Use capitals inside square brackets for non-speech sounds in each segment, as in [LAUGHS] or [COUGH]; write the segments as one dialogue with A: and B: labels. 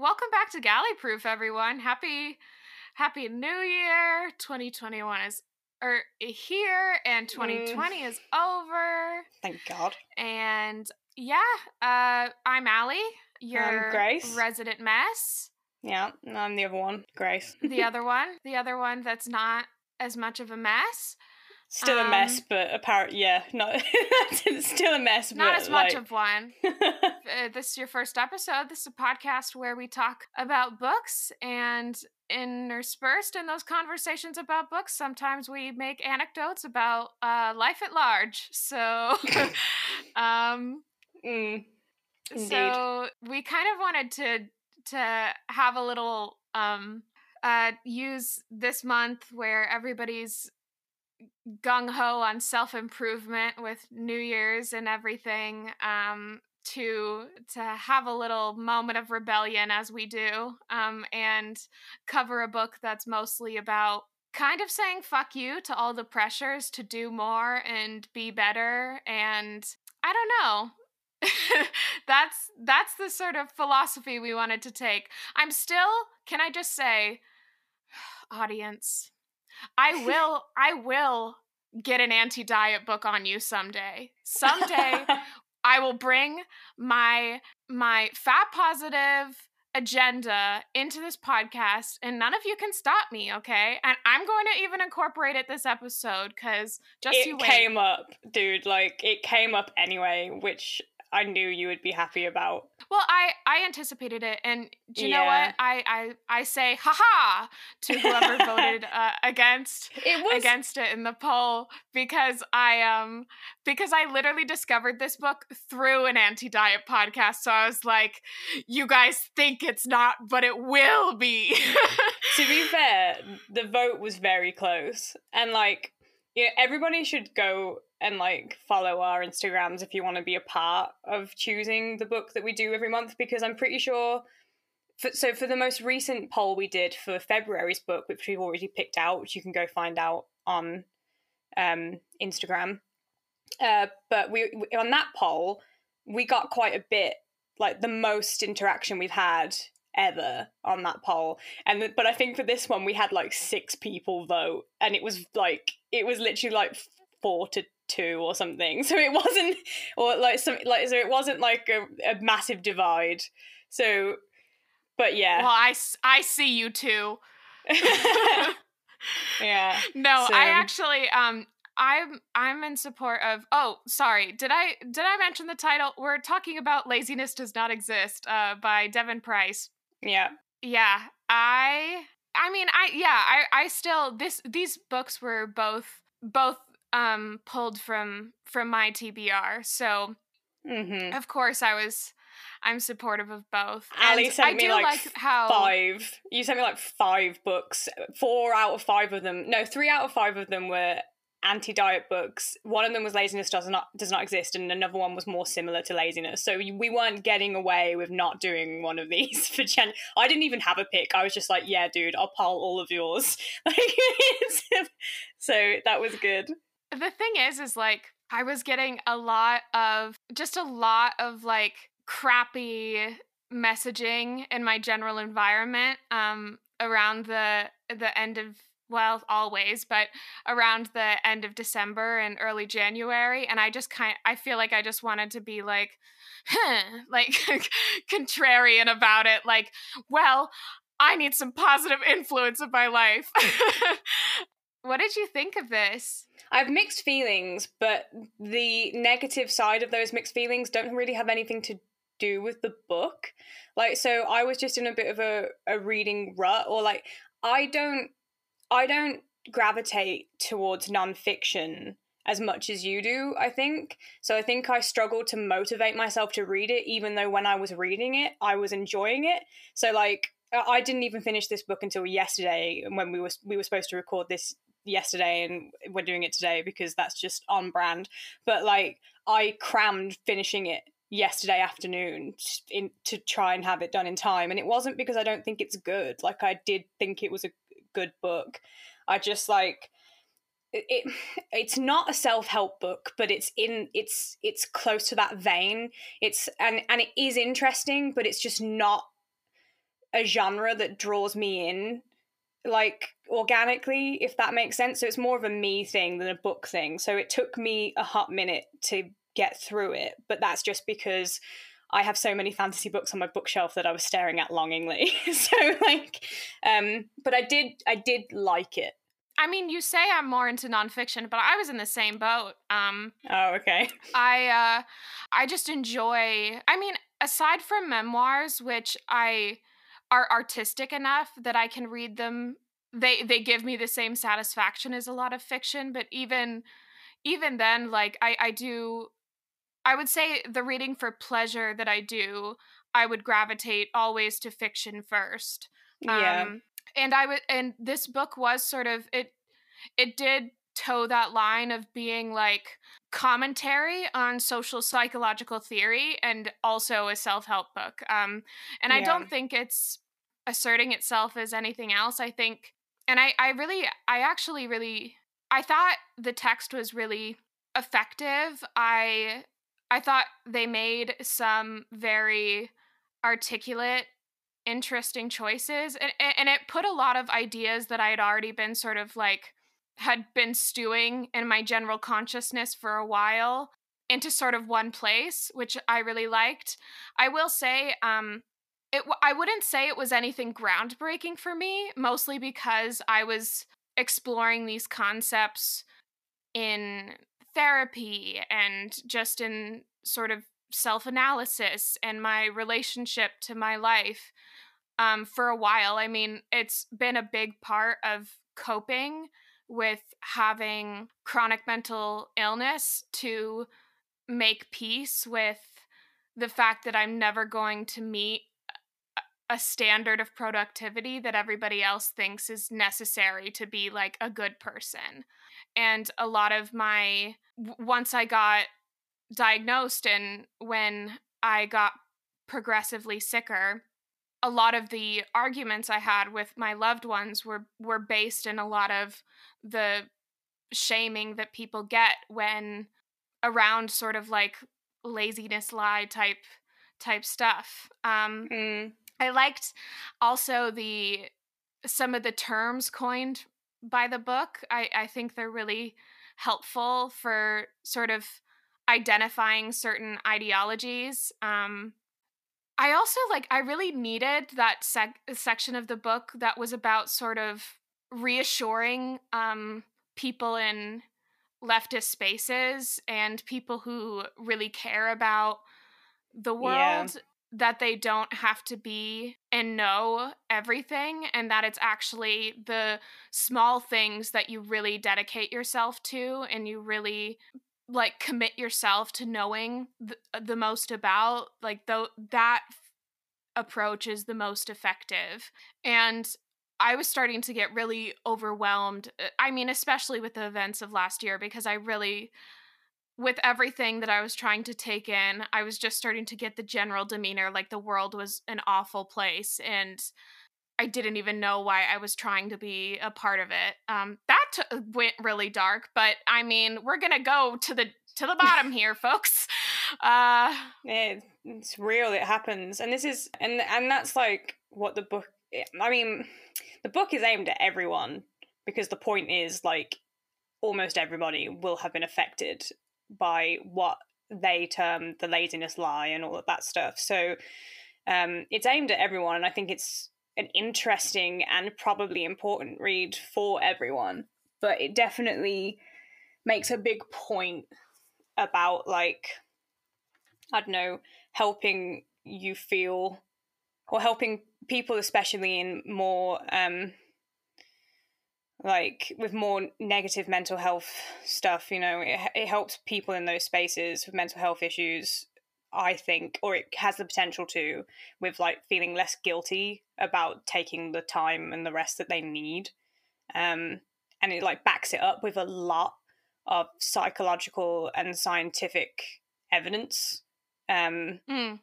A: welcome back to Galley Proof, everyone. Happy, happy New Year. 2021 is er, here, and 2020 mm. is over.
B: Thank God.
A: And yeah, uh, I'm Allie, your Grace. resident mess.
B: Yeah, I'm the other one, Grace.
A: the [LAUGHS] other one, the other one that's not as much of a mess.
B: Still um, a mess, um, but apparently, yeah, not [LAUGHS] still a mess.
A: But not as much of one. [LAUGHS] uh, this is your first episode. This is a podcast where we talk about books, and interspersed in those conversations about books, sometimes we make anecdotes about uh, life at large. So, [LAUGHS] um, mm, so we kind of wanted to to have a little um uh use this month where everybody's gung ho on self improvement with New Year's and everything um, to to have a little moment of rebellion as we do um, and cover a book that's mostly about kind of saying fuck you to all the pressures to do more and be better and I don't know [LAUGHS] that's that's the sort of philosophy we wanted to take. I'm still can I just say [SIGHS] audience I will I will get an anti-diet book on you someday. Someday [LAUGHS] I will bring my my fat positive agenda into this podcast and none of you can stop me okay and i'm going to even incorporate it this episode because just
B: it
A: you
B: wait. came up dude like it came up anyway which I knew you would be happy about.
A: Well, I I anticipated it, and do you yeah. know what? I I I say haha to whoever voted [LAUGHS] uh, against it was... against it in the poll because I um because I literally discovered this book through an anti-diet podcast. So I was like, you guys think it's not, but it will be. [LAUGHS]
B: to be fair, the vote was very close, and like yeah, everybody should go and like follow our Instagrams if you want to be a part of choosing the book that we do every month because I'm pretty sure. For, so for the most recent poll we did for February's book, which we've already picked out, which you can go find out on um, Instagram. Uh, but we, we on that poll we got quite a bit, like the most interaction we've had ever on that poll and but i think for this one we had like six people vote and it was like it was literally like four to two or something [LAUGHS] so it wasn't or like some like so it wasn't like a, a massive divide so but yeah
A: well i i see you too [LAUGHS]
B: yeah
A: no so. i actually um I'm I'm in support of Oh, sorry. Did I did I mention the title? We're talking about Laziness Does Not Exist uh by Devon Price.
B: Yeah.
A: Yeah. I I mean, I yeah, I I still this these books were both both um pulled from from my TBR. So mm-hmm. of course I was I'm supportive of both.
B: Ali and sent I me like, like, how five. You sent me like five books. Four out of five of them. No, three out of five of them were anti-diet books. One of them was laziness does not does not exist, and another one was more similar to laziness. So we weren't getting away with not doing one of these [LAUGHS] for Jen. I didn't even have a pick. I was just like, yeah, dude, I'll pile all of yours. [LAUGHS] [LAUGHS] so that was good.
A: The thing is, is like I was getting a lot of just a lot of like crappy messaging in my general environment um around the the end of well always but around the end of december and early january and i just kind i feel like i just wanted to be like huh, [LAUGHS] like [LAUGHS] contrarian about it like well i need some positive influence in my life [LAUGHS] what did you think of this
B: i have mixed feelings but the negative side of those mixed feelings don't really have anything to do with the book like so i was just in a bit of a, a reading rut or like i don't I don't gravitate towards nonfiction as much as you do, I think. So I think I struggled to motivate myself to read it, even though when I was reading it, I was enjoying it. So like I didn't even finish this book until yesterday when we were we were supposed to record this yesterday and we're doing it today because that's just on brand. But like I crammed finishing it yesterday afternoon in, to try and have it done in time and it wasn't because I don't think it's good. Like I did think it was a good book. I just like it [SIGHS] it's not a self-help book but it's in it's it's close to that vein it's and and it is interesting but it's just not a genre that draws me in like organically if that makes sense so it's more of a me thing than a book thing so it took me a hot minute to get through it but that's just because I have so many fantasy books on my bookshelf that I was staring at longingly. [LAUGHS] so like um but I did I did like it.
A: I mean, you say I'm more into nonfiction, but I was in the same boat. Um
B: Oh, okay.
A: I uh I just enjoy I mean, aside from memoirs, which I are artistic enough that I can read them. They they give me the same satisfaction as a lot of fiction, but even even then, like I I do I would say the reading for pleasure that I do, I would gravitate always to fiction first.
B: Yeah.
A: Um, and I would, and this book was sort of it. It did toe that line of being like commentary on social psychological theory and also a self-help book. Um, and I don't think it's asserting itself as anything else. I think, and I, I really, I actually really, I thought the text was really effective. I I thought they made some very articulate, interesting choices, and and it put a lot of ideas that I had already been sort of like had been stewing in my general consciousness for a while into sort of one place, which I really liked. I will say, um, it I wouldn't say it was anything groundbreaking for me, mostly because I was exploring these concepts in therapy and just in sort of self analysis and my relationship to my life um, for a while. I mean, it's been a big part of coping with having chronic mental illness to make peace with the fact that I'm never going to meet a standard of productivity that everybody else thinks is necessary to be like a good person. And a lot of my once I got diagnosed and when I got progressively sicker, a lot of the arguments I had with my loved ones were were based in a lot of the shaming that people get when around sort of like laziness lie type type stuff. Um
B: Mm.
A: I liked also the some of the terms coined by the book. I, I think they're really helpful for sort of identifying certain ideologies. Um, I also like I really needed that sec- section of the book that was about sort of reassuring um, people in leftist spaces and people who really care about the
B: Yeah.
A: That they don't have to be and know everything and that it's actually the small things that you really dedicate yourself to and you really like commit yourself to knowing the, the most about like though that approach is the most effective. And i was starting to get really overwhelmed uh, i mean especially with the events of last year because i really with everything that I was trying to take in, I was just starting to get the general demeanor like the world was an awful place and I didn't even know why I was trying to be a part of it. Um, that t- went really dark, but I mean, we're gonna go to the to the [LAUGHS] bottom here, folks. Uh,
B: Yeah, it's real. It happens, and this is and and that's like what the book. I mean, the book is aimed at everyone because the point is like almost everybody will have been affected by what they term the laziness lie and all of that stuff. So um, it's aimed at everyone, and I think it's an interesting and probably important read for everyone. But it definitely makes a big point about like I don't know, helping you feel or helping people especially in more um like with more negative mental health stuff, you know, it, it helps people in those spaces with mental health issues, I think, or it has the potential to, with like feeling less guilty about taking the time and the rest that they need. Um, and it like backs it up with a lot of psychological and scientific evidence. Um,
A: mm,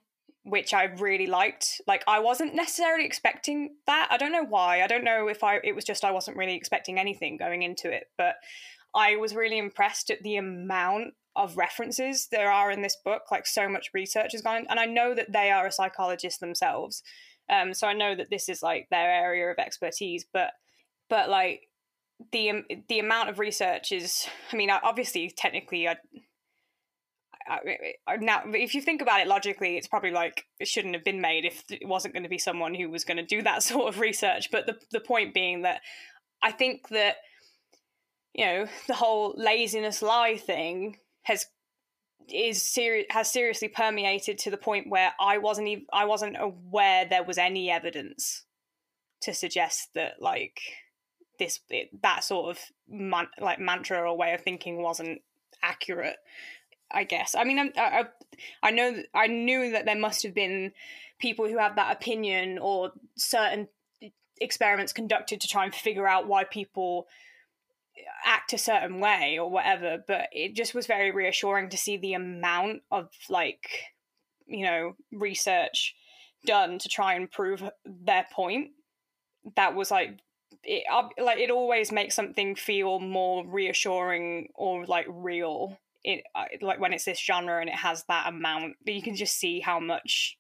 B: which I really liked. Like I wasn't necessarily expecting that. I don't know why. I don't know if I it was just I wasn't really expecting anything going into it, but I was really impressed at the amount of references there are in this book. Like so much research has gone and I know that they are a psychologist themselves. Um, so I know that this is like their area of expertise, but but like the the amount of research is. I mean, obviously, technically, I, Uh, uh, uh, now if you think about it logically, it's probably like it shouldn't have been made if it wasn't going to be someone who was going to do that [LAUGHS] sort of research. But the the point being that I think that you know the whole laziness lie thing has is serious has seriously permeated to the point where I wasn't even I wasn't aware there was any evidence to suggest that like this that sort of man, like mantra or way of thinking wasn't accurate. I guess. I mean, I, I I know I knew that there must have been people who have that opinion or certain experiments conducted to try and figure out why people uh, act a certain way or whatever but it just was very reassuring to see the amount of like you know research done to try and prove their point that was like it uh, like it always makes something feel more reassuring or like real it like when it's this genre and it has that amount but you can just see how much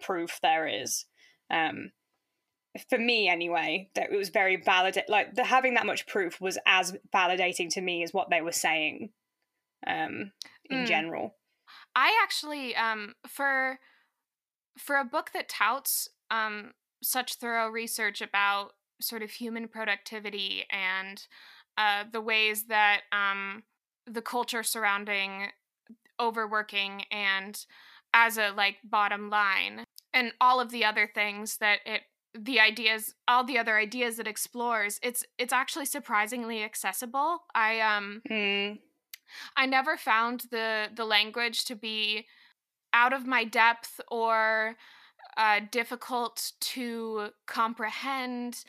B: proof there is um for me anyway, that it was very validate. Like the having that much proof was as validating to me as what they were saying, um, in mm. general.
A: I actually, um, for for a book that touts um such thorough research about sort of human productivity and uh, the ways that um the culture surrounding overworking and as a like bottom line. And all of the other things that it the ideas all the other ideas it explores it's it's actually surprisingly accessible. I um mm. i never found the the language to be out of my depth or uh, difficult to comprehend.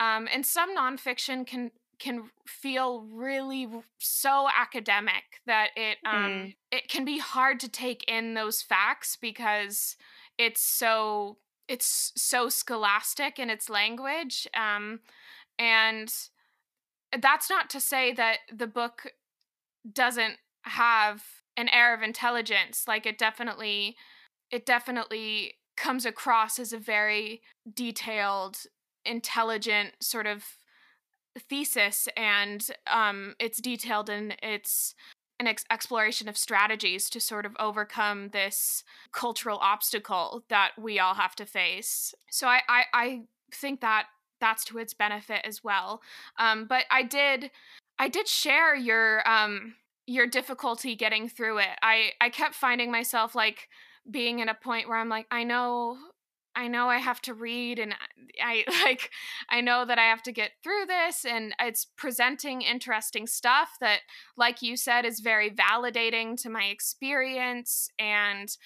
A: Um, and some nonfiction can can feel really so academic that it um, mm. it can be hard to take in those facts because it's so it's so scholastic in its language um, and that's not to say that the book doesn't have an air of intelligence like it definitely it definitely comes across as a very detailed intelligent sort of thesis and um, it's detailed in its an ex- exploration of strategies to sort of overcome this cultural obstacle that we all have to face. So I I, I think that that's to its benefit as well. Um, but I did I did share your um your difficulty getting through it. I I kept finding myself like being in a point where I'm like I know I know I have to read and I [LAUGHS] like I know that I have to get through this and it's presenting interesting stuff that like you said is very validating to my experience and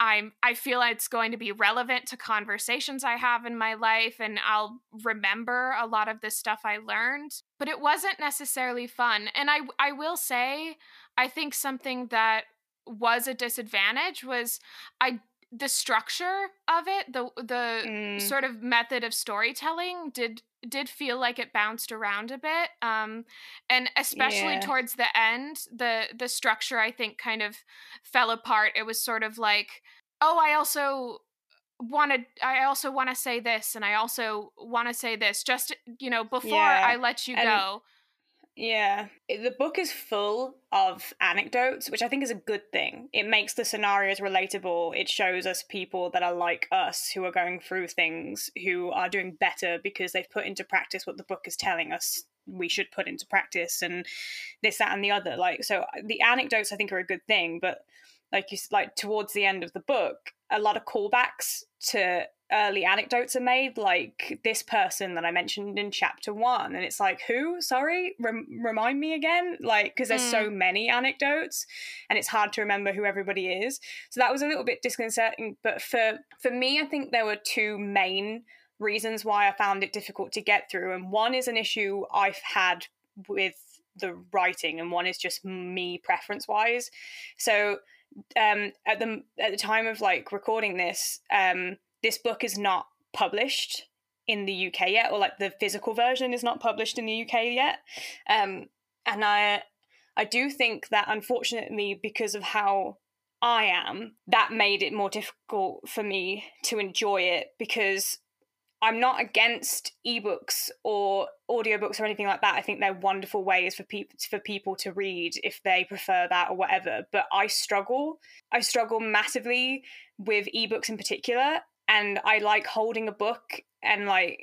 A: I'm I feel it's going to be relevant to conversations I have in my life and I'll remember a lot of the stuff I learned but it wasn't necessarily fun. And I I will say I think something that was a disadvantage was I the structure of it, the the mm. sort of method of storytelling did did feel like it bounced around a bit. Um and especially yeah. towards the end, the the structure I think kind of fell apart. It was sort of like, oh, I also wanted I also want to say this and I also want to say this just you know before yeah. I let you and go.
B: Yeah. The book is full of anecdotes, which I think is a good thing. It makes the scenarios relatable. It shows us people that are like us who are going through things, who are doing better because they've put into practice what the book is telling us we should put into practice and this, that, and the other. Like, so the anecdotes I think are a good thing, but like you like towards the end of the book, a lot of callbacks to early anecdotes are made, like this person that I mentioned in chapter one, and it's like, who? Sorry, Rem- remind me again, like because there's mm. so hmm. many anecdotes, and it's hard to remember who everybody is. So that was a little bit disconcerting. But for for me, I think there were two main reasons why I found it difficult to get through, and one is an issue I've had with the writing, and one is just me preference wise. So um at the at the time of like recording this um this book is not published in the UK yet, or like the physical version is not published in the UK yet. Um, and I, I do think that unfortunately, because of how I am, that made it more difficult for me to enjoy it because I'm not against ebooks or audiobooks or anything like that. I think they're wonderful ways for people for people to read if they prefer that or whatever. But I struggle. I struggle massively with ebooks in particular, and I like holding a book and like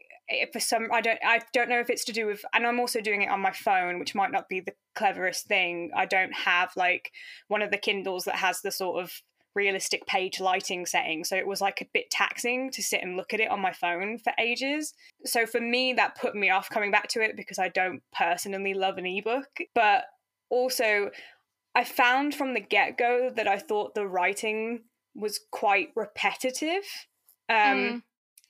B: for some I don't I don't know if it's to do with and I'm also doing it on my phone, which might not be the cleverest thing. I don't have like one of the Kindles that has the sort of realistic page lighting setting. So it was like a bit taxing to sit and look at it on my phone for ages. So for me, that put me off coming back to it because I don't personally love an ebook. But also, I found from the get go that I thought the writing was quite repetitive. Um, mm.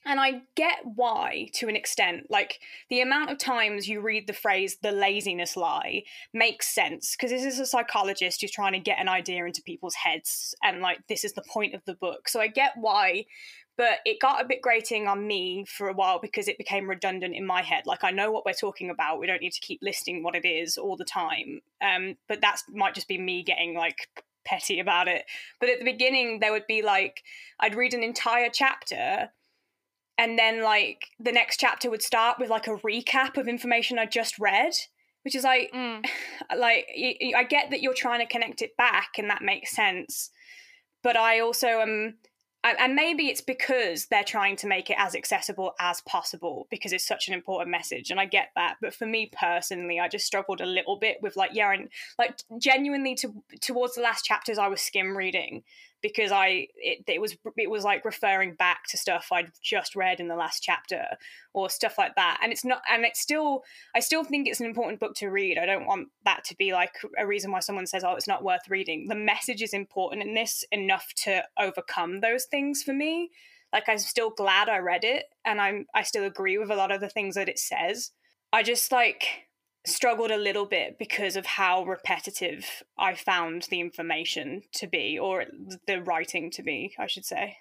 B: And I get why to an extent. Like the amount of times you read the phrase the laziness lie makes sense because this is a psychologist who's trying to get an idea into people's heads and like this is the point of the book. So I get why, but it got a bit grating on me for a while because it became redundant in my head. Like I know what we're talking about. We don't need to keep listing what it is all the time. Um, but that might just be me getting like petty about it. But at the beginning there would be like I'd read an entire chapter and then like the next chapter would start with like a recap of information I just read, which is like, mm. [LAUGHS] like I get that you're trying to connect it back, and that makes sense. But I also am, and maybe it's because they're trying to make it as accessible as possible because it's such an important message, and I get that. But for me personally, I just struggled a little bit with like, yeah, and like genuinely to towards the last chapters, I was skim reading because I it, it was it was like referring back to stuff I'd just read in the last chapter or stuff like that. And it's not and it's still I still think it's an important book to read. I don't want that to be like a reason why someone says oh it's not worth reading. The message is important in this enough to overcome those things for me. Like I'm still glad I read it and I'm I still agree with a lot of the things that it says. I just like struggled a little bit because of how repetitive I found the information to be, or the writing to be, I should say.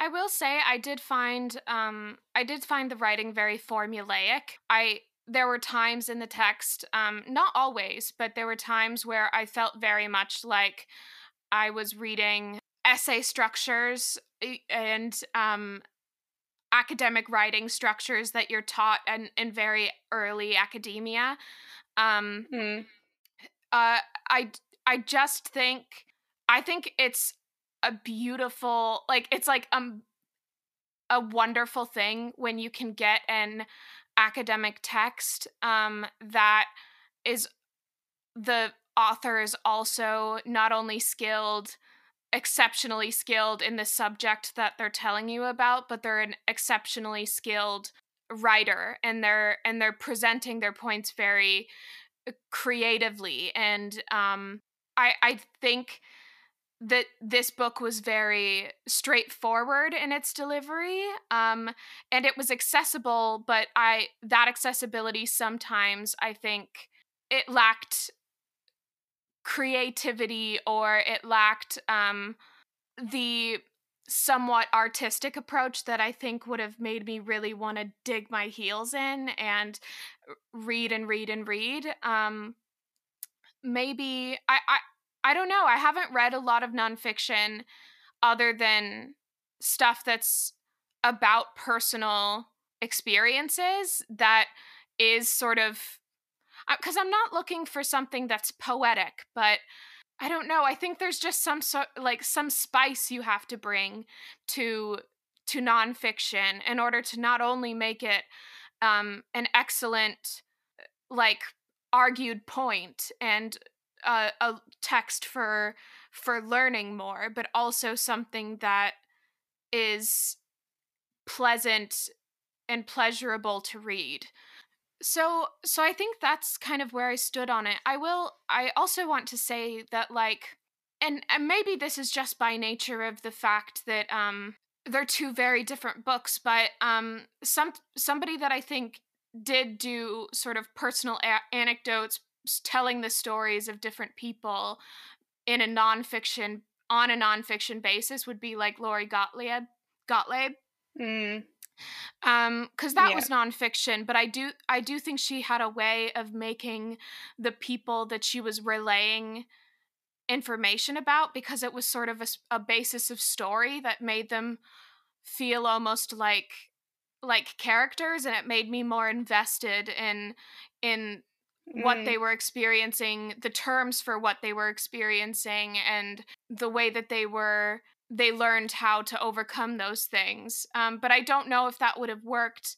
A: I will say I did find um, I did find the writing very formulaic. I there were times in the text, um, not always, but there were times where I felt very much like I was reading essay structures and um, academic writing structures that you're taught in, in very early academia. Um, mm. uh, I I just think I think it's a beautiful like it's like um a wonderful thing when you can get an academic text um, that is the author is also not only skilled exceptionally skilled in the subject that they're telling you about, but they're an exceptionally skilled writer and they're and they're presenting their points very uh, creatively and um I I think that this book was very straightforward in its delivery um and it was accessible but I that accessibility sometimes I think it lacked creativity or it lacked um, the somewhat artistic approach that I think would have made me really want to dig my heels in and read and read and read. Um, maybe I, I I don't know. I haven't read a lot of nonfiction other than stuff that's about personal experiences that is sort of because I'm not looking for something that's poetic, but I don't know. I think there's just some sort like some spice you have to bring to to nonfiction in order to not only make it um, an excellent like argued point and uh, a text for for learning more, but also something that is pleasant and pleasurable to read. So so I think that's kind of where I stood on it. I will I also want to say that like and, and maybe this is just by nature of the fact that um they're two very different books, but um some somebody that I think did do sort of personal a- anecdotes telling the stories of different people in a nonfiction on a nonfiction basis would be like Lori Gottlieb Gottlieb. Mm um because that yeah. was nonfiction but i do i do think she had a way of making the people that she was relaying information about because it was sort of a, a basis of story that made them feel almost like like characters and it made me more invested in in what mm. they were experiencing the terms for what they were experiencing and the way that they were they learned how to overcome those things um, but i don't know if that would have worked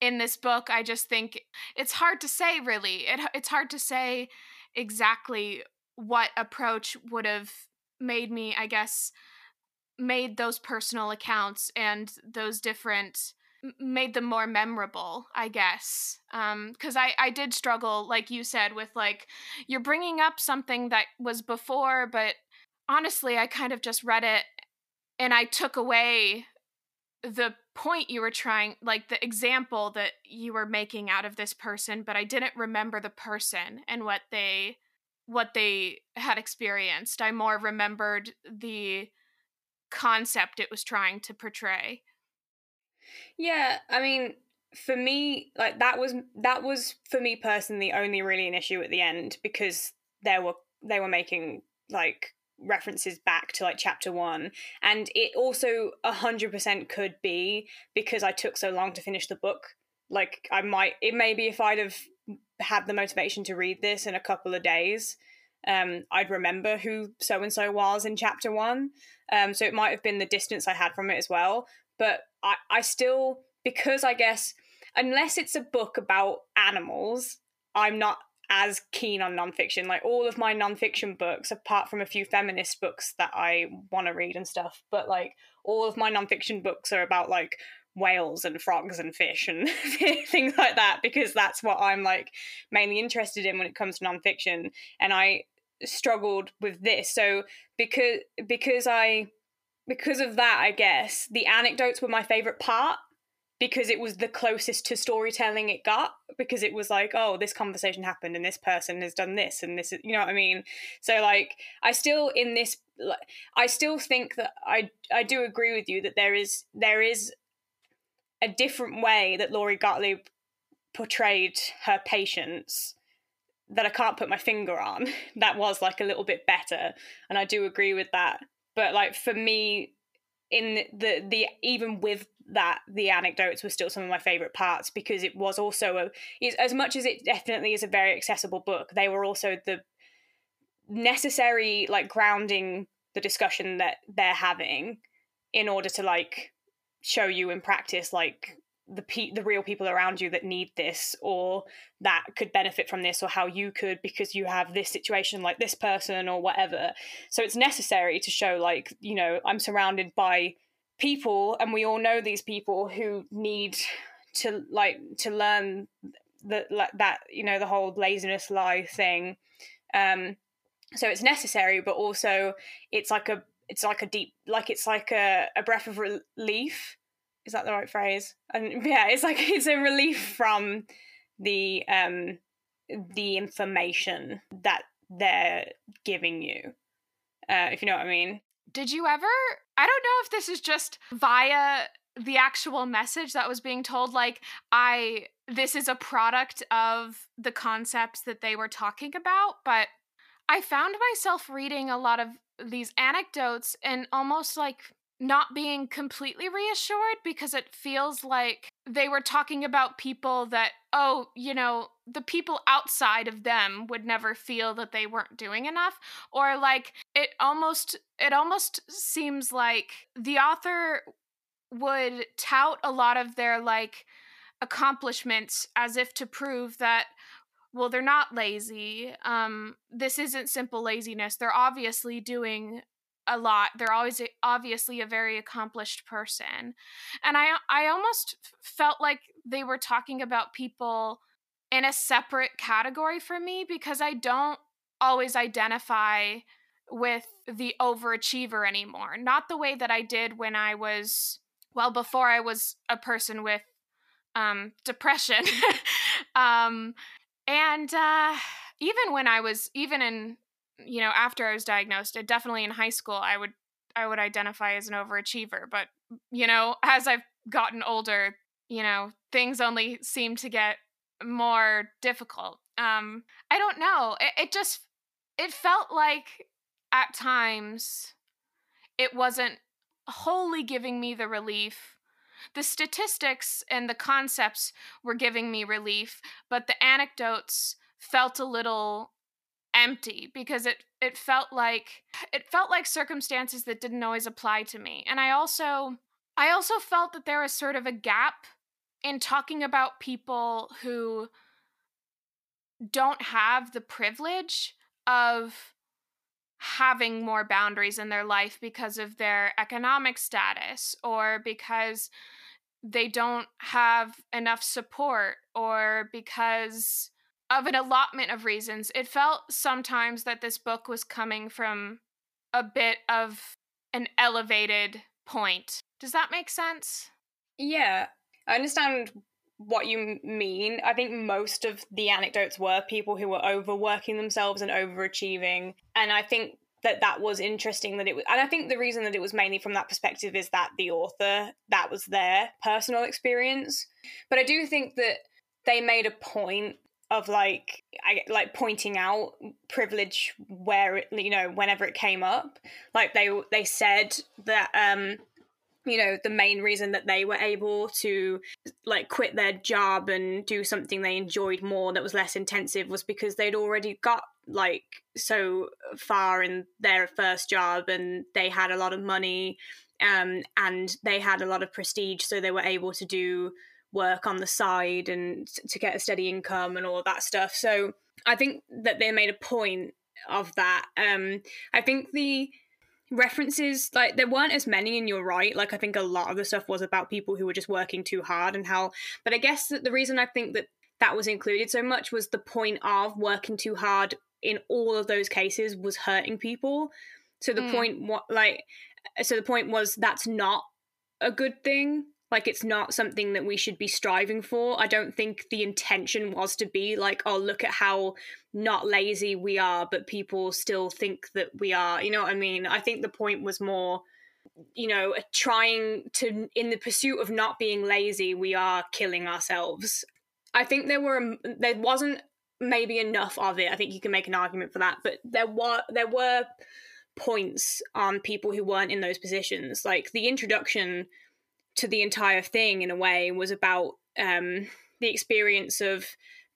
A: in this book. I just think it's hard to say really. It, it's hard to say exactly what approach would have made me i guess made those personal accounts and those different made them more memorable i guess. Um because i i did struggle like you said with like you're bringing up something that was before but honestly i kind of just read it and i took away the point you were trying like the example that you were making out of this person but i didn't remember the person and what they what they had experienced. I more remembered the concept it was trying to portray.
B: Yeah, I mean, for me, like that was that was for me personally only really an issue at the end because there were they were making like references back to like chapter one and it also a hundred percent could be because i took so long to finish the book. Like i might it may be if i'd have had the motivation to read this in a couple of days um i'd remember who so and so was in chapter one. Um so it might have been the distance i had from it as well. But I, I still because I guess unless it's a book about animals, I'm not as keen on nonfiction. Like all of my nonfiction books, apart from a few feminist books that I want to read and stuff, but like all of my nonfiction books are about like whales and frogs and fish and [LAUGHS] things like that because that's what I'm like mainly interested in when it comes to nonfiction. And I struggled with this. So because because I because of that, I guess the anecdotes were my favorite part because it was the closest to storytelling it got because it was like oh this conversation happened and this person has done this and this is you know what i mean? So like i still in this i still think that i i do agree with you that there is there is a different way that Lori Gottlieb portrayed her patients that I can't put my finger on. [LAUGHS] That was like a little bit better and I do agree with that. But like for me in the the even with that the anecdotes were still some of my favorite parts because it was also a as much as it definitely is a very accessible book they were also the necessary like grounding the discussion that they're having in order to like show you in practice like the pe- the real people around you that need this or that could benefit from this or how you could because you have this situation like this person or whatever. So it's necessary to show like you know i'm surrounded by people and we all know these people who need to like to learn that that you know the whole laziness lie thing um so it's necessary but also it's like a it's like a deep like it's like a, a breath of relief is that the right phrase? And [LAUGHS] yeah, it's like it's a relief from the um the information that they're giving you. Uh, if you know what I mean.
A: Did you ever? I don't know if this is just via the actual message that was being told like I this is a product of the concepts that they were talking about, but I found myself reading a lot of these anecdotes and almost like not being completely reassured because it feels like they were talking about people that, oh, you know, the people outside of them would never feel that they weren't doing enough. Or like it almost it almost seems like the author would tout a lot of their like accomplishments as if to prove that well they're not lazy um this isn't simple laziness. They're obviously doing a lot. They're always obviously a very accomplished person. And I I almost felt like they were talking about people in a separate category for me because I don't always identify with the overachiever anymore. Not the way that I did when I was well before I was a person with um depression. [LAUGHS] um and uh even when I was even in you know, after I was diagnosed, it definitely in high school, I would I would identify as an overachiever. But you know, as I've gotten older, you know, things only seem to get more difficult. Um, I don't know. It, it just it felt like at times it wasn't wholly giving me the relief. The statistics and the concepts were giving me relief, but the anecdotes felt a little empty because it it felt like it felt like circumstances that didn't always apply to me. And I also I also felt that there was sort of a gap in talking about people who don't have the privilege of having more boundaries in their life because of their economic status or because they don't have enough support or because of an allotment of reasons. It felt sometimes that this book was coming from a bit of an elevated point. Does that make sense?
B: Yeah, I understand what you mean. I think most of the anecdotes were people who were overworking themselves and overachieving. And I think that that was interesting that it was and i think the reason that it was mainly from that perspective is that the author that was their personal experience but i do think that they made a point of like I, like pointing out privilege where you know whenever it came up. Like they they said that um you know the main reason that they were able to like quit their job and do something they enjoyed more that was less intensive was because they'd already got like so far in their first job and they had a lot of money um and they had a lot of prestige so they were able to do work on the side and to get a steady income and all that stuff. So i think that they made a point of that. Um i think the references like there weren't as many and you're right. Like i think a lot of the stuff was about people who were just working too hard and how but i guess that the reason i think that that was included so much was the point of working too hard in all of those cases was hurting people. So the mm. point what like so the point was that's not a good thing like it's not something that we should be striving for. I don't think the intention was to be like, oh, look at how not lazy we are, but people still think that we are. You know what I mean? I think the point was more you know trying to in the pursuit of not being lazy we are killing ourselves i think there were um, there wasn't maybe enough of it i think you can make an argument for that but there were there were points on people who weren't in those positions like the introduction to the entire thing in a way was about um, the experience of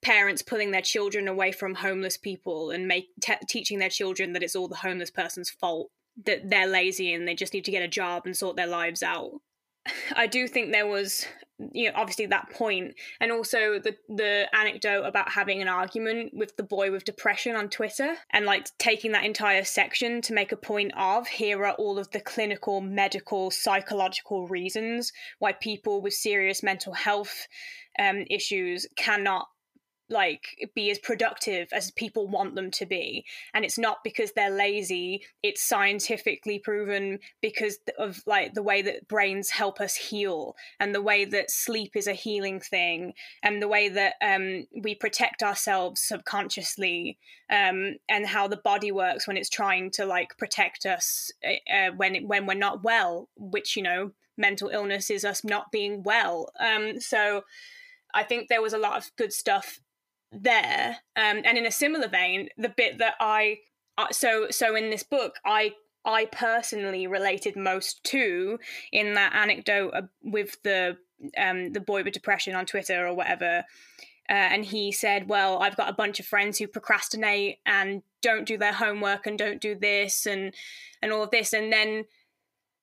B: parents pulling their children away from homeless people and make te- teaching their children that it's all the homeless person's fault that they're lazy and they just need to get a job and sort their lives out. [LAUGHS] I do think there was you know obviously that point. And also the the anecdote about having an argument with the boy with depression on Twitter and like taking that entire section to make a point of here are all of the clinical medical psychological reasons why people with serious mental health um, issues cannot like be as productive as people want them to be. And it's not because they're lazy. It's scientifically proven because of like the way that brains help us heal and the way that sleep is a healing thing and the way that um, we protect ourselves subconsciously um, and how the body works when it's trying to like protect us uh, when when we're not well which you know mental illness is us not being well. Um, so I think there was a lot of good stuff there. Um, and in a similar vein, the bit that I uh, so so in this book, I I personally related most to in that anecdote with the um, the boy with depression on Twitter or whatever. Uh, and he said, "Well, I've got a bunch of friends who procrastinate and don't do their homework and don't do this and and all of this." And then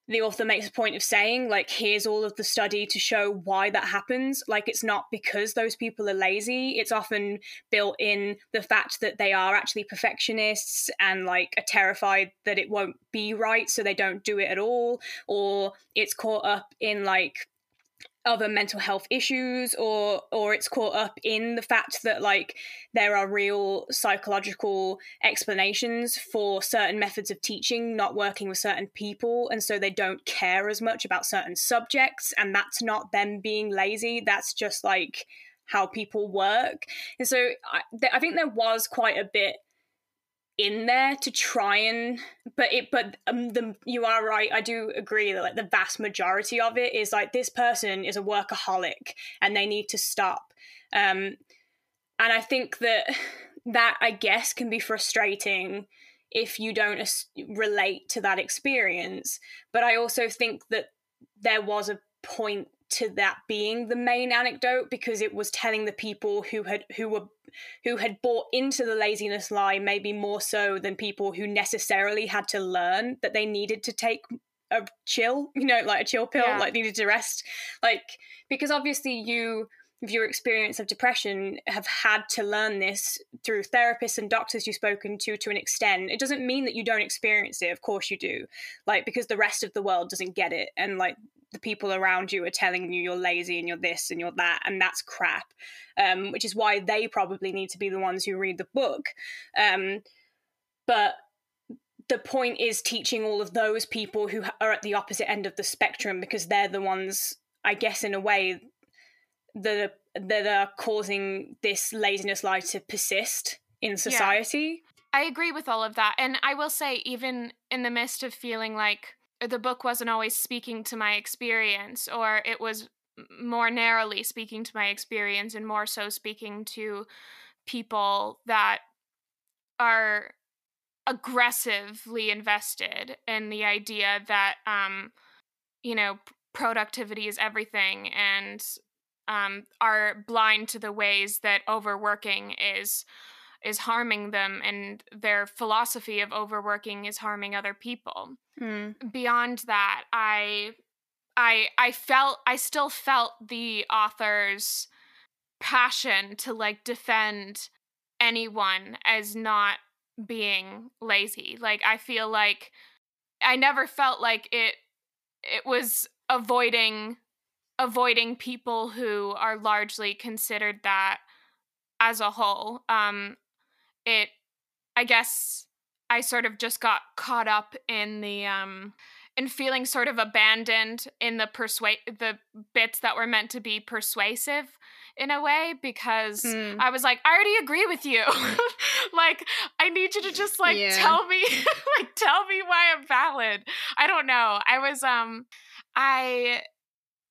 B: the author makes a point of saying like here's all of the study to show why that happens. Like it's not because those people are lazy. It's often built in the fact that they are actually perfectionists and like are terrified that it won't be right so they don't do it at all. Or it's caught up in like other mental health issues or or it's caught up in the fact that like there are real psychological explanations for certain methods of teaching not working with certain people and so they don't care as much about certain subjects and that's not them being lazy that's just like how people work. And so I, th- I think there was quite a bit in there to try and but it but um, the you are right i do agree that like the vast majority of it is like this person is a workaholic and they need to stop um and i think that that i guess can be frustrating if you don't as- relate to that experience. But I also think that there was a point to that being the main anecdote because it was telling the people who had who were who had bought into the laziness lie maybe more so than people who necessarily had to learn that they needed to take a chill [LAUGHS] you know like a chill pill
A: Yeah.
B: like needed to rest. Like because obviously you with your experience of depression have had to learn this through therapists and doctors you've spoken to to an extent. It doesn't mean that you don't experience it. Of course you do. Like because the rest of the world doesn't get it. And like the people around you are telling you you're lazy and you're this and you're that and that's crap um, which is why they probably need to be the ones who read the book um, but the point is teaching all of those people who are at the opposite end of the spectrum because they're the ones i guess in a way that are, that are causing this laziness lie to persist in society
A: I agree with all of that. And I will say, even in the midst of feeling like the book wasn't always speaking to my experience, or it was more narrowly speaking to my experience and more so speaking to people that are aggressively invested in the idea that, um, you know, productivity is everything and um, are blind to the ways that overworking is is harming them and their philosophy of overworking is harming other people.
B: Hmm.
A: beyond that i i i felt i still felt the author's passion to like defend anyone as not being lazy. Like i feel like i never felt like it it was avoiding avoiding people who are largely considered that as a whole. Um it i guess i sort of just got caught up in the um in feeling sort of abandoned in the persuade the bits that were meant to be persuasive in a way because
B: Hmm.
A: I was like, I already agree with you. [LAUGHS] like, I need you to just like
B: Yeah.
A: tell me, [LAUGHS] like, tell me why I'm valid. I don't know. I was, um, I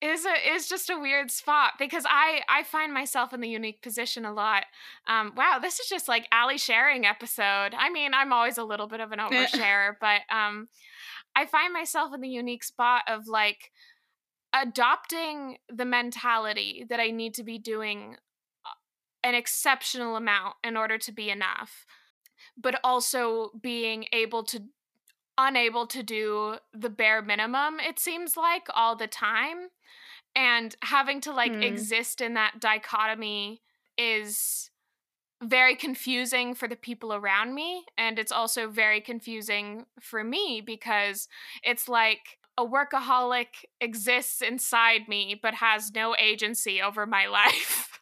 A: is a is just a weird spot because I I find myself in the unique position a lot. Um, wow, this is just like Ali sharing episode. I mean, I'm always a little bit of an oversharer, but um, I find myself in the unique spot of like adopting the mentality that I need to be doing an exceptional amount in order to be enough, but also being able to unable to do the bare minimum it seems like all the time and having to like
B: Hmm.
A: exist in that dichotomy is very confusing for the people around me and it's also very confusing for me because it's like a workaholic exists inside me but has no agency over my [LAUGHS] life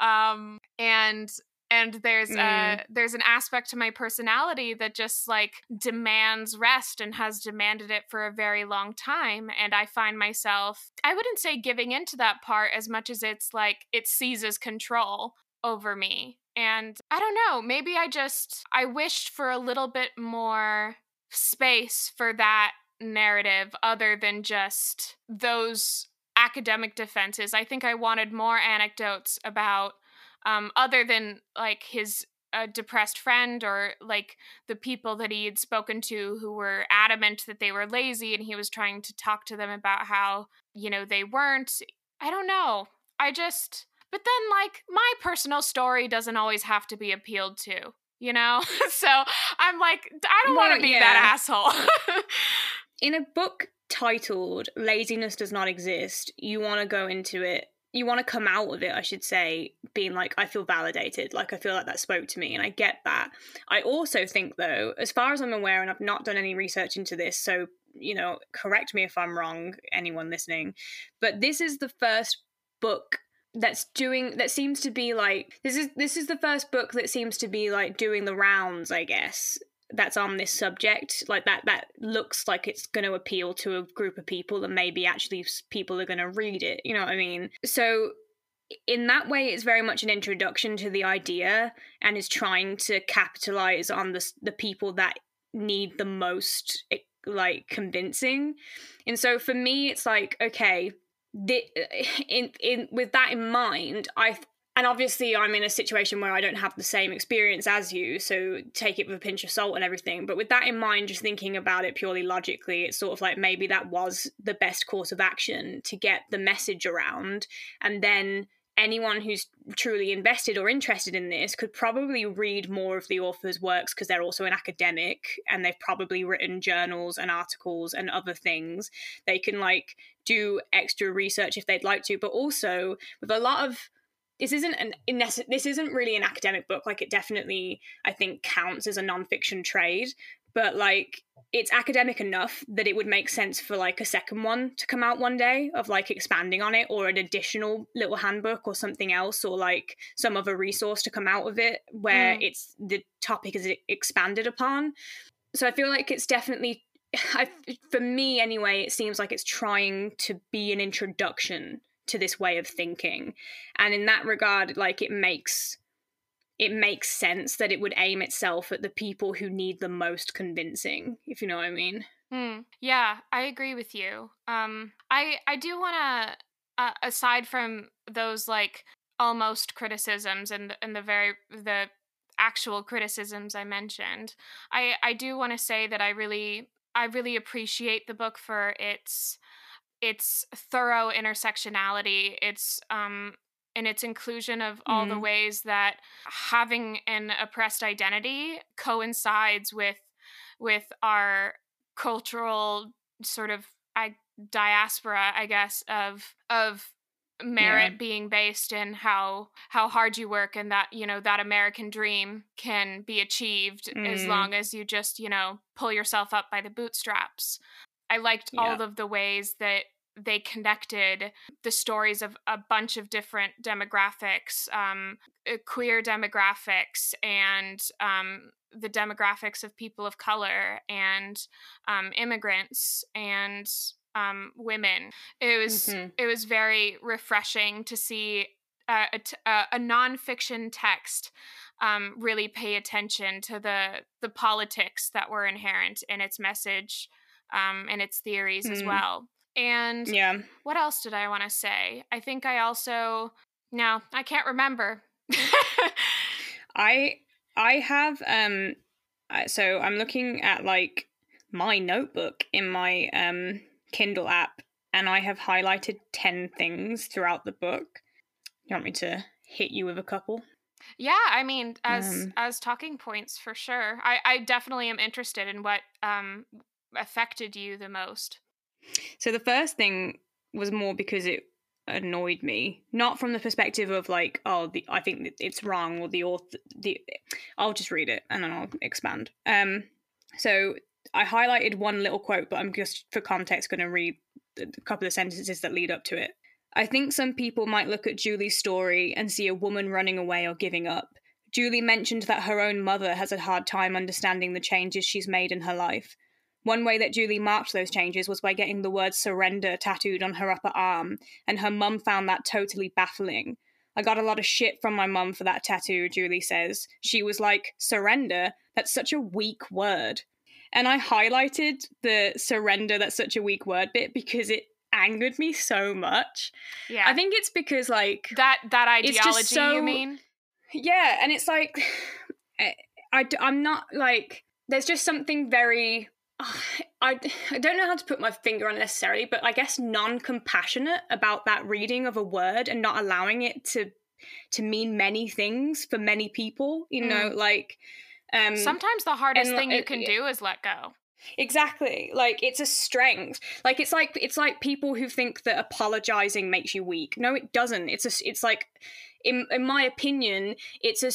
A: um and and there's
B: Mm.
A: uh there's an aspect to my personality that just like demands rest and has demanded it for a very long time and i find myself i wouldn't say giving into that part as much as it's like it seizes control over me and i don't know maybe i just i wished for a little bit more space for that narrative other than just those academic defenses i think i wanted more anecdotes about um, other than like his uh, depressed friend or like the people that he had spoken to who were adamant that they were lazy and he was trying to talk to them about how you know they weren't i don't know. I just but then like my personal story doesn't always have to be appealed to you know? [LAUGHS] So i'm like i don't want to be
B: yeah.
A: that asshole. [LAUGHS]
B: In a book titled laziness does not exist you want to go into it you want to come out of it i should say being like i feel validated like i feel like that spoke to me and i get that. I also think though as far as i'm aware and i've not done any research into this so you know correct me if i'm wrong anyone listening but this is the first book that's doing that seems to be like this is this is the first book that seems to be like doing the rounds i guess that's on this subject like that that looks like it's going to appeal to a group of people and maybe actually people are going to read it you know what i mean? So in that way it's very much an introduction to the idea and is trying to capitalize on the the people that need the most like convincing. And so for me it's like okay the, in in with that in mind i and obviously I'm in a situation where I don't have the same experience as you, so take it with a pinch of salt and everything. But with that in mind, just thinking about it purely logically, it's sort of like maybe that was the best course of action to get the message around. And then anyone who's truly invested or interested in this could probably read more of the author's works because they're also an academic and they've probably written journals and articles and other things. They can like do extra research if they'd like to, but also with a lot of this isn't an this isn't really an academic book like it definitely i think counts as a nonfiction trade but like it's academic enough that it would make sense for like a second one to come out one day of like expanding on it or an additional little handbook or something else or like some other resource to come out of it where mm. it's the topic is expanded upon so i feel like it's definitely [SIGHS] I, for me anyway it seems like it's trying to be an introduction to this way of thinking. And in that regard like it makes it makes sense that it would aim itself at the people who need the most convincing if you know what i mean.
A: Mm, yeah i agree with you. Um i i do want to uh, aside from those like almost criticisms and and the very the actual criticisms i mentioned i i do want to say that i really i really appreciate the book for its its thorough intersectionality, its um and its inclusion of all mm. the mm-hmm. ways that having an oppressed identity coincides with with our cultural sort of I, diaspora, I guess, of of merit yeah. being based in how how hard you work and that you know that american dream can be achieved mm. as long as you just you know pull yourself up by the bootstraps I liked yeah. all of the ways that they connected the stories of a bunch of different demographics, um, uh, queer demographics, and um, the demographics of people of color and um, immigrants and um, women. It was mm-hmm. it was very refreshing to see a, a, a nonfiction text um, really pay attention to the the politics that were inherent in its message um, and its theories mm. as well. And
B: yeah,
A: what else did I want to say? I think I also no, I can't remember. [LAUGHS]
B: I I have um so I'm looking at like my notebook in my um Kindle app and I have highlighted 10 things throughout the book. You want me to hit you with a couple?
A: Yeah, I mean, as um, as talking points for sure. I I definitely am interested in what um affected you the most.
B: So the first thing was more because it annoyed me, not from the perspective of like, oh, the, I think it's wrong or the author. The I'll just read it and then I'll expand. Um, so I highlighted one little quote, but I'm just for context going to read a couple of sentences that lead up to it. I think some people might look at Julie's story and see a woman running away or giving up. Julie mentioned that her own mother has a hard time understanding the changes she's made in her life. One way that Julie marked those changes was by getting the word surrender tattooed on her upper arm, and her mum found that totally baffling. I got a lot of shit from my mum for that tattoo, Julie says. She was like, surrender? That's such a weak word. And I highlighted the surrender, that's such a weak word bit because it angered me so much.
A: Yeah.
B: I think it's because, like,
A: that, that ideology, so, you mean?
B: Yeah. And it's like, [SIGHS] eh, I, I, I'm not like, there's just something very [SIGHS] I, I don't know how to put my finger on it necessarily, but I guess non compassionate about that reading of a word and not allowing it to to mean many things for many people. You mm. know, like
A: um, sometimes the hardest thing you can do is let go.
B: Exactly. Like it's a strength. Like it's like it's like people who think that apologizing makes you weak. No, it doesn't. It's a it's like in in my opinion, it's a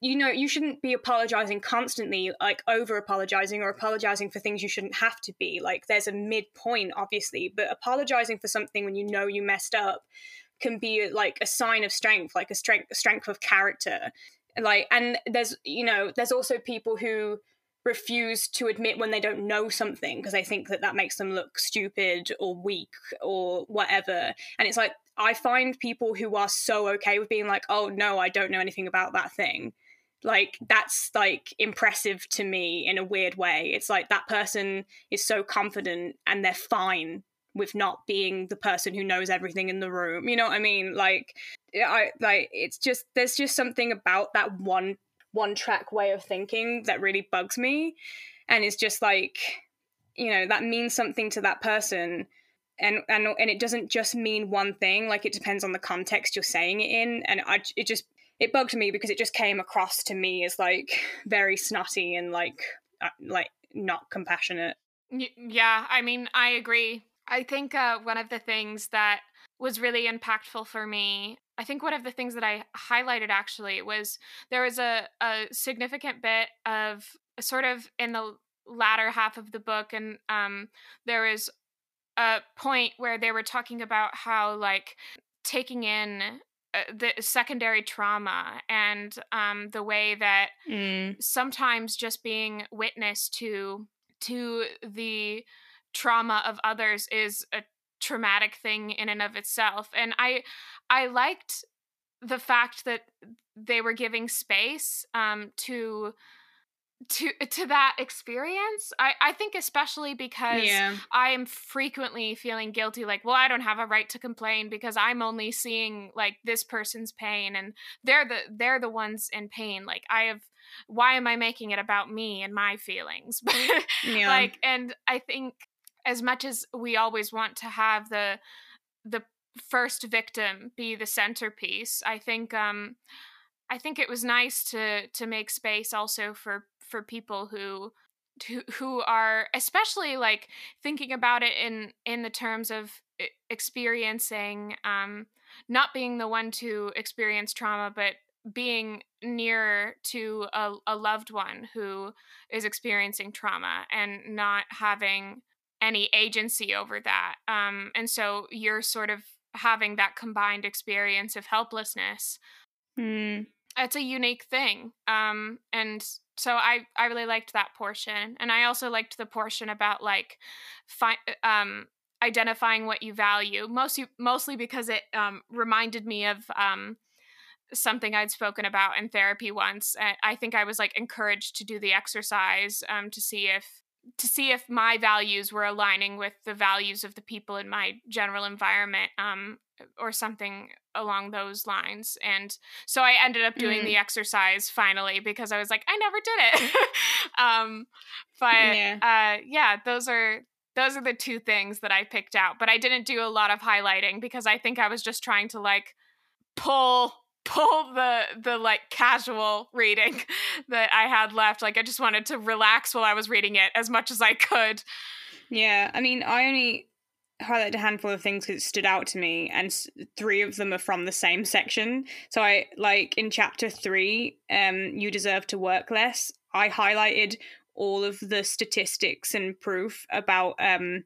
B: you know you shouldn't be apologizing constantly, like over apologizing or apologizing for things you shouldn't have to be. Like there's a midpoint, obviously, but apologizing for something when you know you messed up can be like a sign of strength, like a strength strength of character. Like and there's you know there's also people who refuse to admit when they don't know something because they think that that makes them look stupid or weak or whatever and it's like i find people who are so okay with being like oh no i don't know anything about that thing like that's like impressive to me in a weird way it's like that person is so confident and they're fine with not being the person who knows everything in the room. You know what I mean? Like I like it's just there's just something about that one one track way of thinking that really bugs me and it's just like you know that means something to that person and and and it doesn't just mean one thing like it depends on the context you're saying it in and I it just it bugged me because it just came across to me as like [LAUGHS] very snotty and like uh, like not compassionate.
A: Yeah i mean i agree. I think uh, one of the things that was really impactful for me i think one of the things that i highlighted actually was there was a, a significant bit of sort of in the latter half of the book and um, there was a point where they were talking about how like taking in uh, the secondary trauma and um, the way that mm. sometimes just being witness to to the trauma of others is a traumatic thing in and of itself and i i liked the fact that they were giving space um, to to to that experience i i think especially because yeah. i am frequently feeling guilty like well i don't have a right to complain because i'm only seeing like this person's pain and they're the they're the ones in pain like i have why am i making it about me and my feelings [LAUGHS] yeah. like and i think as much as we always want to have the the first victim be the centerpiece i think um I think it was nice to to make space also for for people who who, are especially like thinking about it in in the terms of experiencing um not being the one to experience trauma but being near to a, a loved one who is experiencing trauma and not having any agency over that um and so you're sort of having that combined experience of helplessness
B: mm.
A: It's a unique thing um and so I I really liked that portion, and I also liked the portion about like, fi- um, identifying what you value. Mostly mostly because it um reminded me of um something I'd spoken about in therapy once. I think I was like encouraged to do the exercise um to see if to see if my values were aligning with the values of the people in my general environment um or something along those lines. And so I ended up doing mm. the exercise finally because I was like, I never did it. [LAUGHS] um, but yeah. Uh, yeah, those are those are the two things that I picked out. But I didn't do a lot of highlighting because I think I was just trying to like pull [LAUGHS] pull the the like casual reading [LAUGHS] that I had left. Like I just wanted to relax while I was reading it as much as I could.
B: Yeah, I mean, I only highlight a handful of things because it stood out to me, and three of them are from the same section. So I like in chapter three, um, you deserve to work less. I highlighted all of the statistics and proof about um,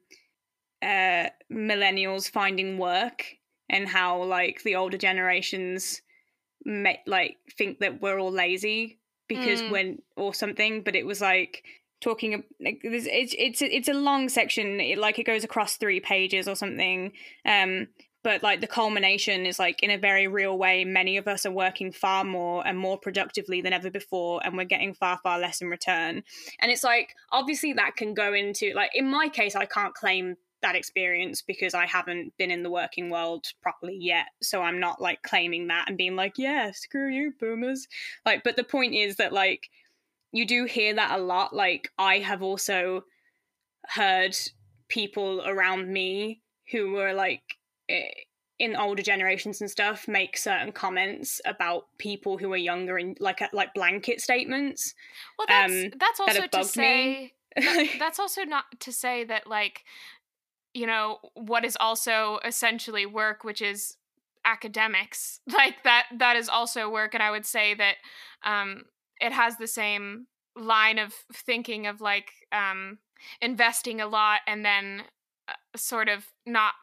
B: uh, millennials finding work and how like the older generations may, like think that we're all lazy because mm. when or something but it was like talking like it's it's it's a long section it, like it goes across three pages or something um but like the culmination is like in a very real way many of us are working far more and more productively than ever before and we're getting far far less in return. And it's like obviously that can go into like in my case i can't claim that experience because i haven't been in the working world properly yet so i'm not like claiming that and being like yeah screw you boomers. Like but the point is that like you do hear that a lot. Like I have also heard people around me who were like in older generations and stuff make certain comments about people who are younger and like like blanket statements.
A: Well, that's um, that's also that to say that, [LAUGHS] that's also not to say that like you know what is also essentially work, which is academics [LAUGHS] like that that is also work and i would say that um it has the same line of thinking of like um investing a lot and then uh, sort of not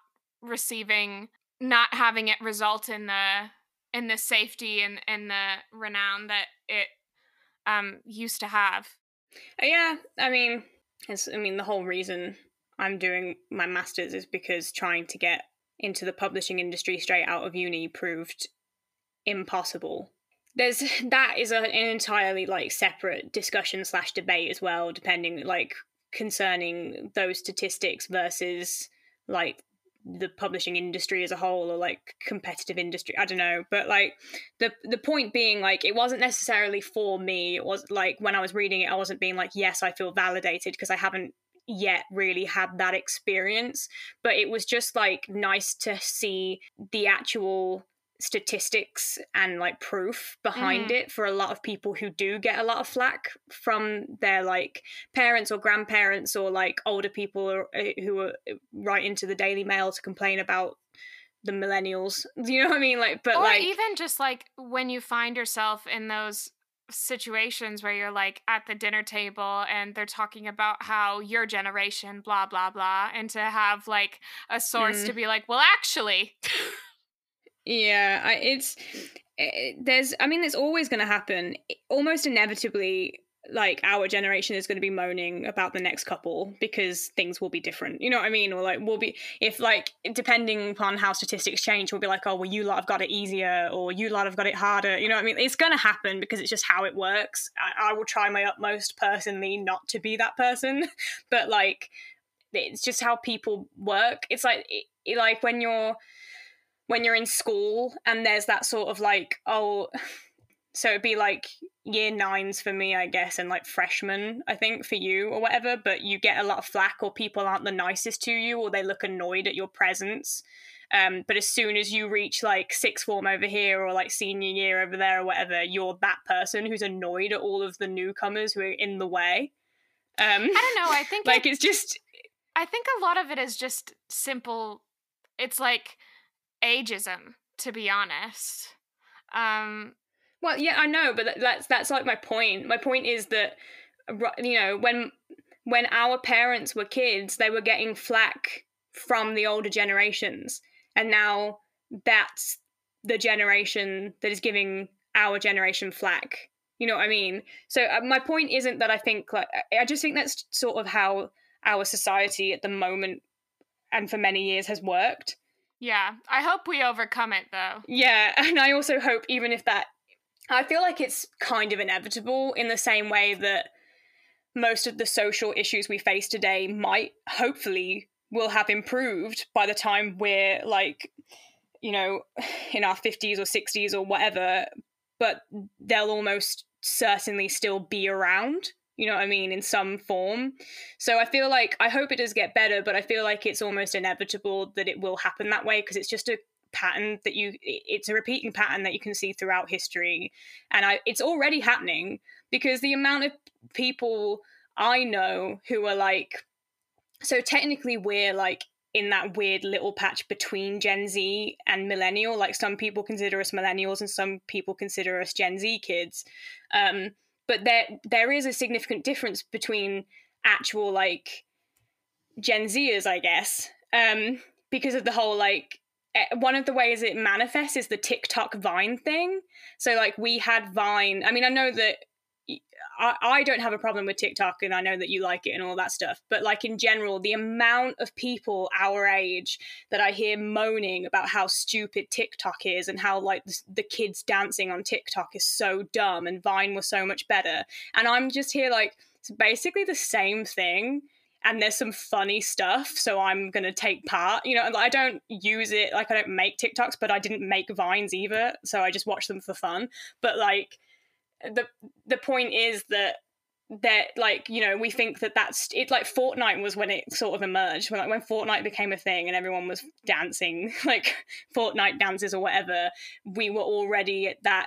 A: receiving not having it result in the in the safety and and the renown that it um used to have.
B: Uh, yeah i mean it's i mean the whole reason i'm doing my masters is because trying to get into the publishing industry straight out of uni proved impossible there's that is a, an entirely like separate discussion slash debate as well depending like concerning those statistics versus like the publishing industry as a whole or like competitive industry. I don't know. But like the the point being like it wasn't necessarily for me. It was like when i was reading it i wasn't being like yes i feel validated because i haven't yet really had that experience. But it was just like nice to see the actual statistics and like proof behind mm. it for a lot of people who do get a lot of flack from their like parents or grandparents or like older people eh, who are eh, write into the Daily Mail to complain about the millennials. [LAUGHS] Do you know what I mean? Like, but
A: or
B: like
A: even just like when you find yourself in those situations where you're like at the dinner table and they're talking about how your generation blah blah blah and to have like a source mm. to be like well actually [LAUGHS]
B: Yeah, I, it's it, eh, there's. I mean, it's always going to happen. Almost inevitably, like our generation is going to be moaning about the next couple because things will be different. You know what I mean? Or like we'll be if like depending upon how statistics change, we'll be like, oh well, you lot have got it easier, or you lot have got it harder. You know what I mean? It's going to happen because it's just how it works. I, I will try my utmost personally not to be that person, [LAUGHS] but like it's just how people work. It's like it, like when you're when you're in school and there's that sort of like oh [SIGHS] so it'd be like year nines for me i guess and like freshmen i think for you or whatever but you get a lot of flack or people aren't the nicest to you or they look annoyed at your presence. Um, but as soon as you reach like sixth form over here or like senior year over there or whatever you're that person who's annoyed at all of the newcomers who are in the way.
A: Um, i don't know i think [LAUGHS]
B: like it, it's just
A: i think a lot of it is just simple it's like ageism, to be honest. Um,
B: well, yeah, I know, but that's that's like my point. My point is that you know when when our parents were kids, they were getting flack from the older generations, and now that's the generation that is giving our generation flack. You know what I mean? So uh, my point isn't that I think like I just think that's sort of how our society at the moment and for many years has worked.
A: Yeah, I hope we overcome it though.
B: Yeah, and I also hope even if that I feel like it's kind of inevitable in the same way that most of the social issues we face today might hopefully will have improved by the time we're like you know in our 50s or 60s or whatever but they'll almost certainly still be around you know what I mean, in some form. So I feel like I hope it does get better, but I feel like it's almost inevitable that it will happen that way because it's just a pattern that you it's a repeating pattern that you can see throughout history and I it's already happening because the amount of people I know who are like so technically we're like in that weird little patch between Gen Z and millennial like some people consider us millennials and some people consider us Gen Z kids um but there there is a significant difference between actual like Gen Zers, I guess, um, because of the whole like eh, one of the ways it manifests is the TikTok Vine thing. So like we had Vine. I mean, I know that I, don't have a problem with TikTok and I know that you like it and all that stuff. But like in general, the amount of people our age that I hear moaning about how stupid TikTok is and how like the, the kids dancing on TikTok is so dumb and Vine was so much better. And I'm just here like, it's basically the same thing and there's some funny stuff so i'm going to take part you know i don't use it like i don't make tiktoks but i didn't make vines either so i just watch them for fun but like the the point is that that like you know we think that that's it like fortnite was when it sort of emerged when like when fortnite became a thing and everyone was dancing [LAUGHS] like fortnite dances or whatever we were already at that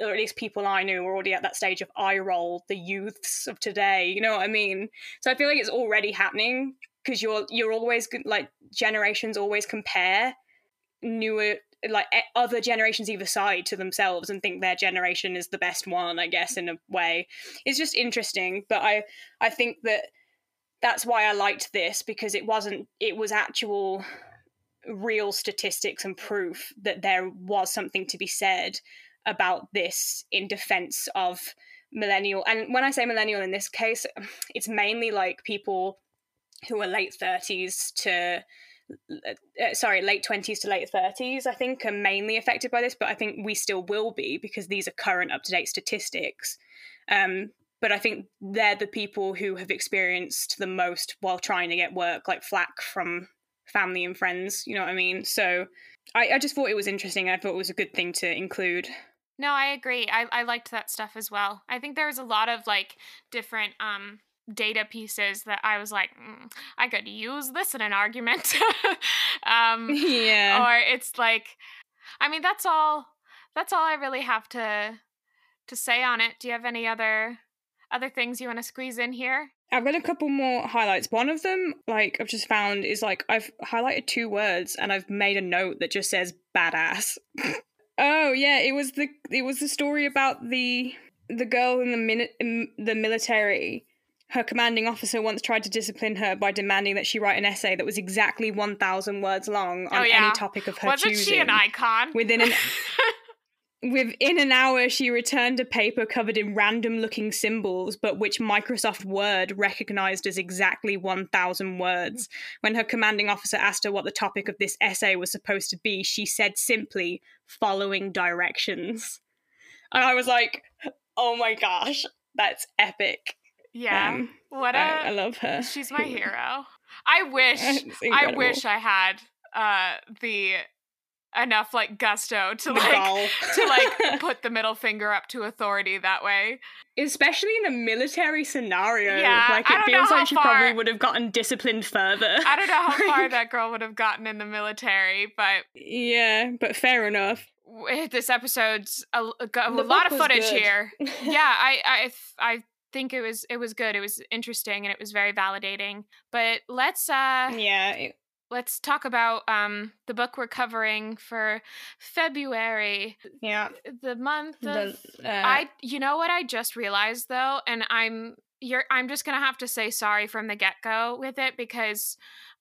B: or at least people i knew were already at that stage of eye roll the youths of today you know what i mean? So i feel like it's already happening because you're you're always like generations always compare newer like other generations either side to themselves and think their generation is the best one i guess in a way. It's just interesting but i i think that that's why i liked this because it wasn't it was actual real statistics and proof that there was something to be said about this in defense of millennial and when i say millennial in this case it's mainly like people who are late 30s to uh, sorry, late 20s to late 30s, I think, are mainly affected by this, but I think we still will be because these are current up to date statistics. Um, but I think they're the people who have experienced the most while trying to get work, like flack from family and friends. You know what I mean? So I, I just thought it was interesting. I thought it was a good thing to include.
A: No, I agree. I, I liked that stuff as well. I think there was a lot of like different um data pieces that I was like, mm, I could use this in an argument. [LAUGHS] um, [LAUGHS]
B: yeah.
A: Or it's like, I mean, that's all. That's all I really have to to say on it. Do you have any other other things you want to squeeze in here?
B: I've got a couple more highlights. One of them, like I've just found, is like I've highlighted two words and I've made a note that just says badass. [LAUGHS] oh yeah, it was the it was the story about the the girl in the minute in the military. Her commanding officer once tried to discipline her by demanding that she write an essay that was exactly one thousand words long on
A: Oh, yeah.
B: any topic of her
A: Wasn't
B: choosing.
A: she an icon?
B: Within an [LAUGHS] Within an hour, she returned a paper covered in random looking symbols, but which Microsoft Word recognized as exactly 1,000 words. When her commanding officer asked her what the topic of this essay was supposed to be, she said simply, following directions. And I was like, oh my gosh, that's epic.
A: Yeah.
B: Um,
A: what a
B: I, I love her.
A: She's my [LAUGHS] hero. I wish I wish I had uh the enough like gusto to
B: The
A: like to like [LAUGHS] put the middle finger up to authority that way.
B: Especially in a military scenario.
A: Yeah,
B: like
A: I
B: it feels like she
A: far-
B: probably would have gotten disciplined further.
A: I don't know [LAUGHS] how far that girl would have gotten in the military, but
B: Yeah, but fair enough.
A: this episode's a, a, a lot of footage
B: good.
A: here. yeah, I I I think it was it was good. It was interesting and it was very validating. But let's uh
B: yeah, it-
A: let's talk about um the book we're covering for February,
B: yeah.
A: the month of
B: The, uh,
A: I you know what I just realized though and I'm you're I'm just going to have to say sorry from the get-go with it because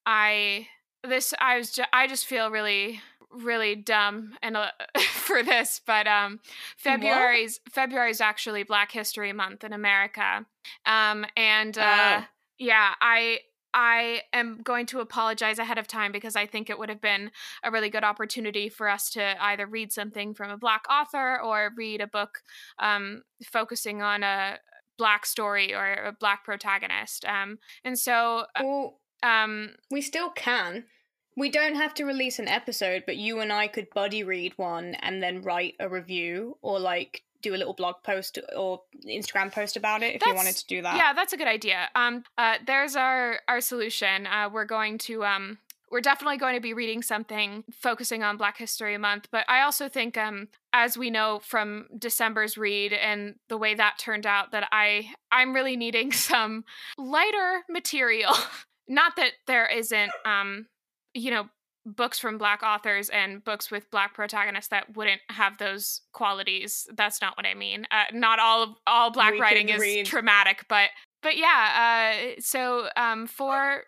A: I this I was ju- I just feel really really dumb and uh, [LAUGHS] for this but um February's February's actually Black History Month in America. Um and uh
B: Oh.
A: yeah, I I am going to apologize ahead of time because I think it would have been a really good opportunity for us to either read something from a black author or read a book um, focusing on a black story or a black protagonist. Um, and so, uh,
B: well,
A: um,
B: we still can. We don't have to release an episode, but you and I could buddy read one and then write a review or like do a little blog post or Instagram post about it if you wanted to do that.
A: yeah, that's a good idea. Um, uh, there's our our solution. Uh, we're going to um. We're definitely going to be reading something focusing on Black History Month, but I also think, um, as we know from December's read and the way that turned out, that I I'm really needing [LAUGHS] some lighter material. [LAUGHS] Not that there isn't, um, you know, books from black authors and books with black protagonists that wouldn't have those qualities. That's not what I mean. Uh, not all of all black
B: We
A: writing is
B: read-
A: traumatic, but but yeah. Uh, so um, for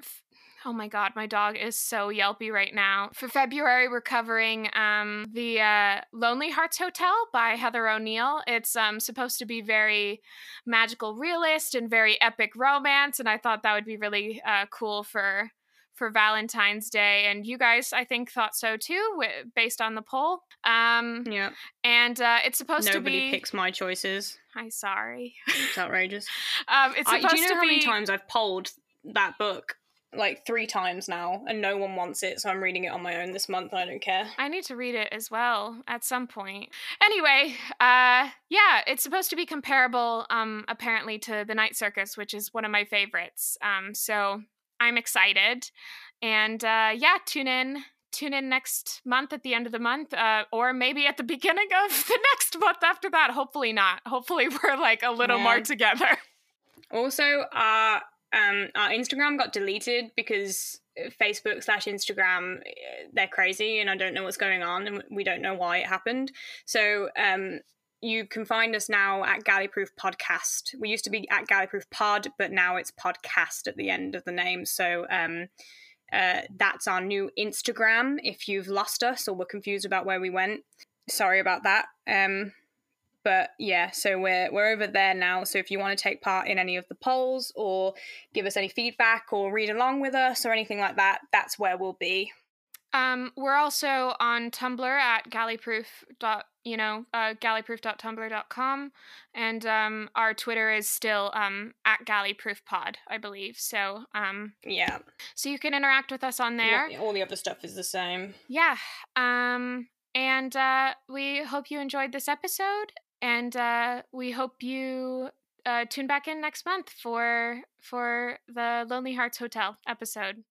A: oh my god, my dog is so yelpy right now. For February, we're covering um, the uh, Lonely Hearts Hotel by Heather O'Neill. It's um, supposed to be very magical realist and very epic romance, and I thought that would be really uh, cool for for Valentine's Day, and you guys, I think, thought so too, wi- based on the poll. Um,
B: Yeah.
A: and uh, it's supposed
B: Nobody
A: to be.
B: Nobody picks my choices.
A: I'm sorry. [LAUGHS]
B: It's outrageous. [LAUGHS]
A: Um, it's
B: I, do you know how
A: be.
B: many times I've polled that book? Like three times now, and no one wants it, so I'm reading it on my own this month. I don't care.
A: I need to read it as well at some point. Anyway, uh yeah, it's supposed to be comparable um apparently to The Night Circus, which is one of my favorites. Um so I'm excited. And uh yeah, tune in tune in next month at the end of the month uh or maybe at the [LAUGHS] beginning of the next month after that. Hopefully not. Hopefully [LAUGHS] we're like a little
B: Yeah.
A: more together.
B: Also, our um our Instagram got deleted because Facebook slash Instagram eh, they're crazy, and I don't know what's going on, and we don't know why it happened. So um. You can find us now at Galleyproof Podcast. We used to be at Galleyproof Pod, but now it's podcast at the end of the name. So um, uh, that's our new Instagram. If you've lost us or were confused about where we went, sorry about that. Um, but yeah, so we're we're over there now. So if you want to take part in any of the polls or give us any feedback or read along with us or anything like that, that's where we'll be.
A: Um, we're also on Tumblr at you know, uh, galleyproof.tumblr.com. And um, our Twitter is still um, at galleyproofpod, I believe. So, um,
B: yeah.
A: So you can interact with us on there.
B: Yeah, all the other stuff is the same.
A: Yeah. Um, and uh, we hope you enjoyed this episode. And uh, we hope you uh, tune back in next month for for the Lonely Hearts Hotel episode.